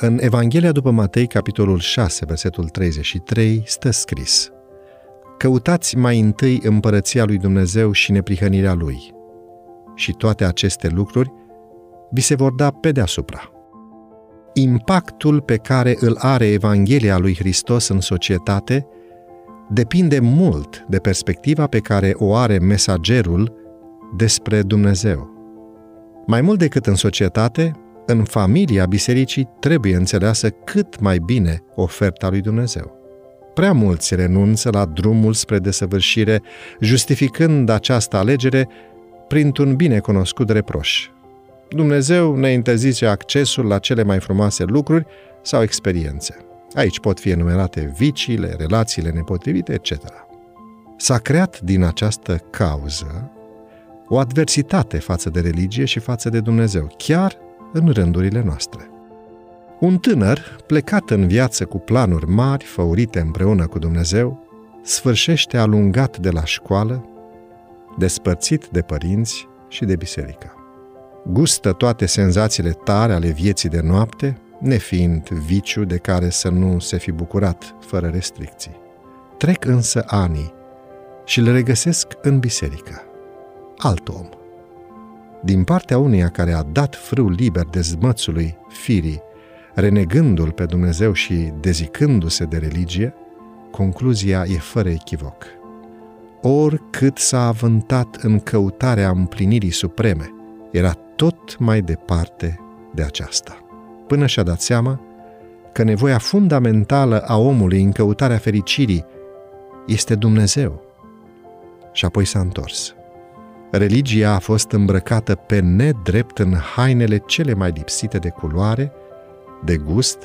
În Evanghelia după Matei, capitolul 6, versetul 33, stă scris Căutați mai întâi împărăția lui Dumnezeu și neprihănirea lui, și toate aceste lucruri vi se vor da pe deasupra. Impactul pe care îl are Evanghelia lui Hristos în societate depinde mult de perspectiva pe care o are mesagerul despre Dumnezeu. Mai mult decât în societate, în familia bisericii trebuie înțeleasă cât mai bine oferta lui Dumnezeu. Prea mulți renunță la drumul spre desăvârșire, justificând această alegere printr-un bine cunoscut reproș. Dumnezeu ne interzice accesul la cele mai frumoase lucruri sau experiențe. Aici pot fi enumerate viciile, relațiile nepotrivite, etc. S-a creat din această cauză o adversitate față de religie și față de Dumnezeu, chiar în rândurile noastre. Un tânăr, plecat în viață cu planuri mari, făurite împreună cu Dumnezeu, sfârșește alungat de la școală, despărțit de părinți și de biserică. Gustă toate senzațiile tare ale vieții de noapte, nefiind viciu de care să nu se fi bucurat fără restricții. Trec însă anii și le regăsesc în biserică. Alt om. Din partea uneia care a dat frâu liber dezmățului firii, renegându-l pe Dumnezeu și dezicându-se de religie, concluzia e fără echivoc. Oricât s-a avântat în căutarea împlinirii supreme, era tot mai departe de aceasta până și-a dat seama că nevoia fundamentală a omului în căutarea fericirii este Dumnezeu. Și apoi s-a întors. Religia a fost îmbrăcată pe nedrept în hainele cele mai lipsite de culoare, de gust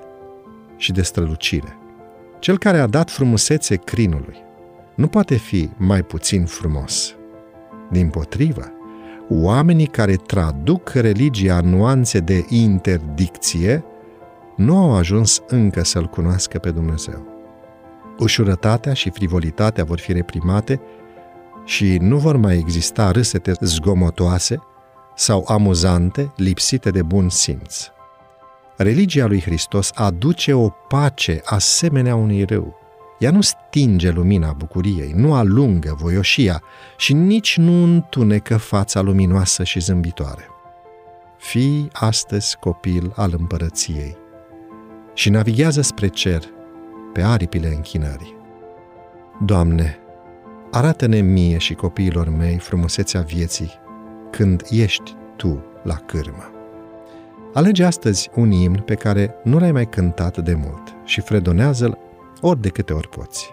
și de strălucire. Cel care a dat frumusețe crinului nu poate fi mai puțin frumos. Din potrivă, oamenii care traduc religia în nuanțe de interdicție nu au ajuns încă să-L cunoască pe Dumnezeu. Ușurătatea și frivolitatea vor fi reprimate și nu vor mai exista râsete zgomotoase sau amuzante, lipsite de bun simț. Religia lui Hristos aduce o pace asemenea unui râu, ea nu stinge lumina bucuriei, nu alungă voioșia și nici nu întunecă fața luminoasă și zâmbitoare. Fii astăzi copil al împărăției și navighează spre cer pe aripile închinării. Doamne, arată-ne mie și copiilor mei frumusețea vieții când ești Tu la cârmă. Alege astăzi un imn pe care nu l-ai mai cântat de mult și fredonează-l ori de câte ori poți.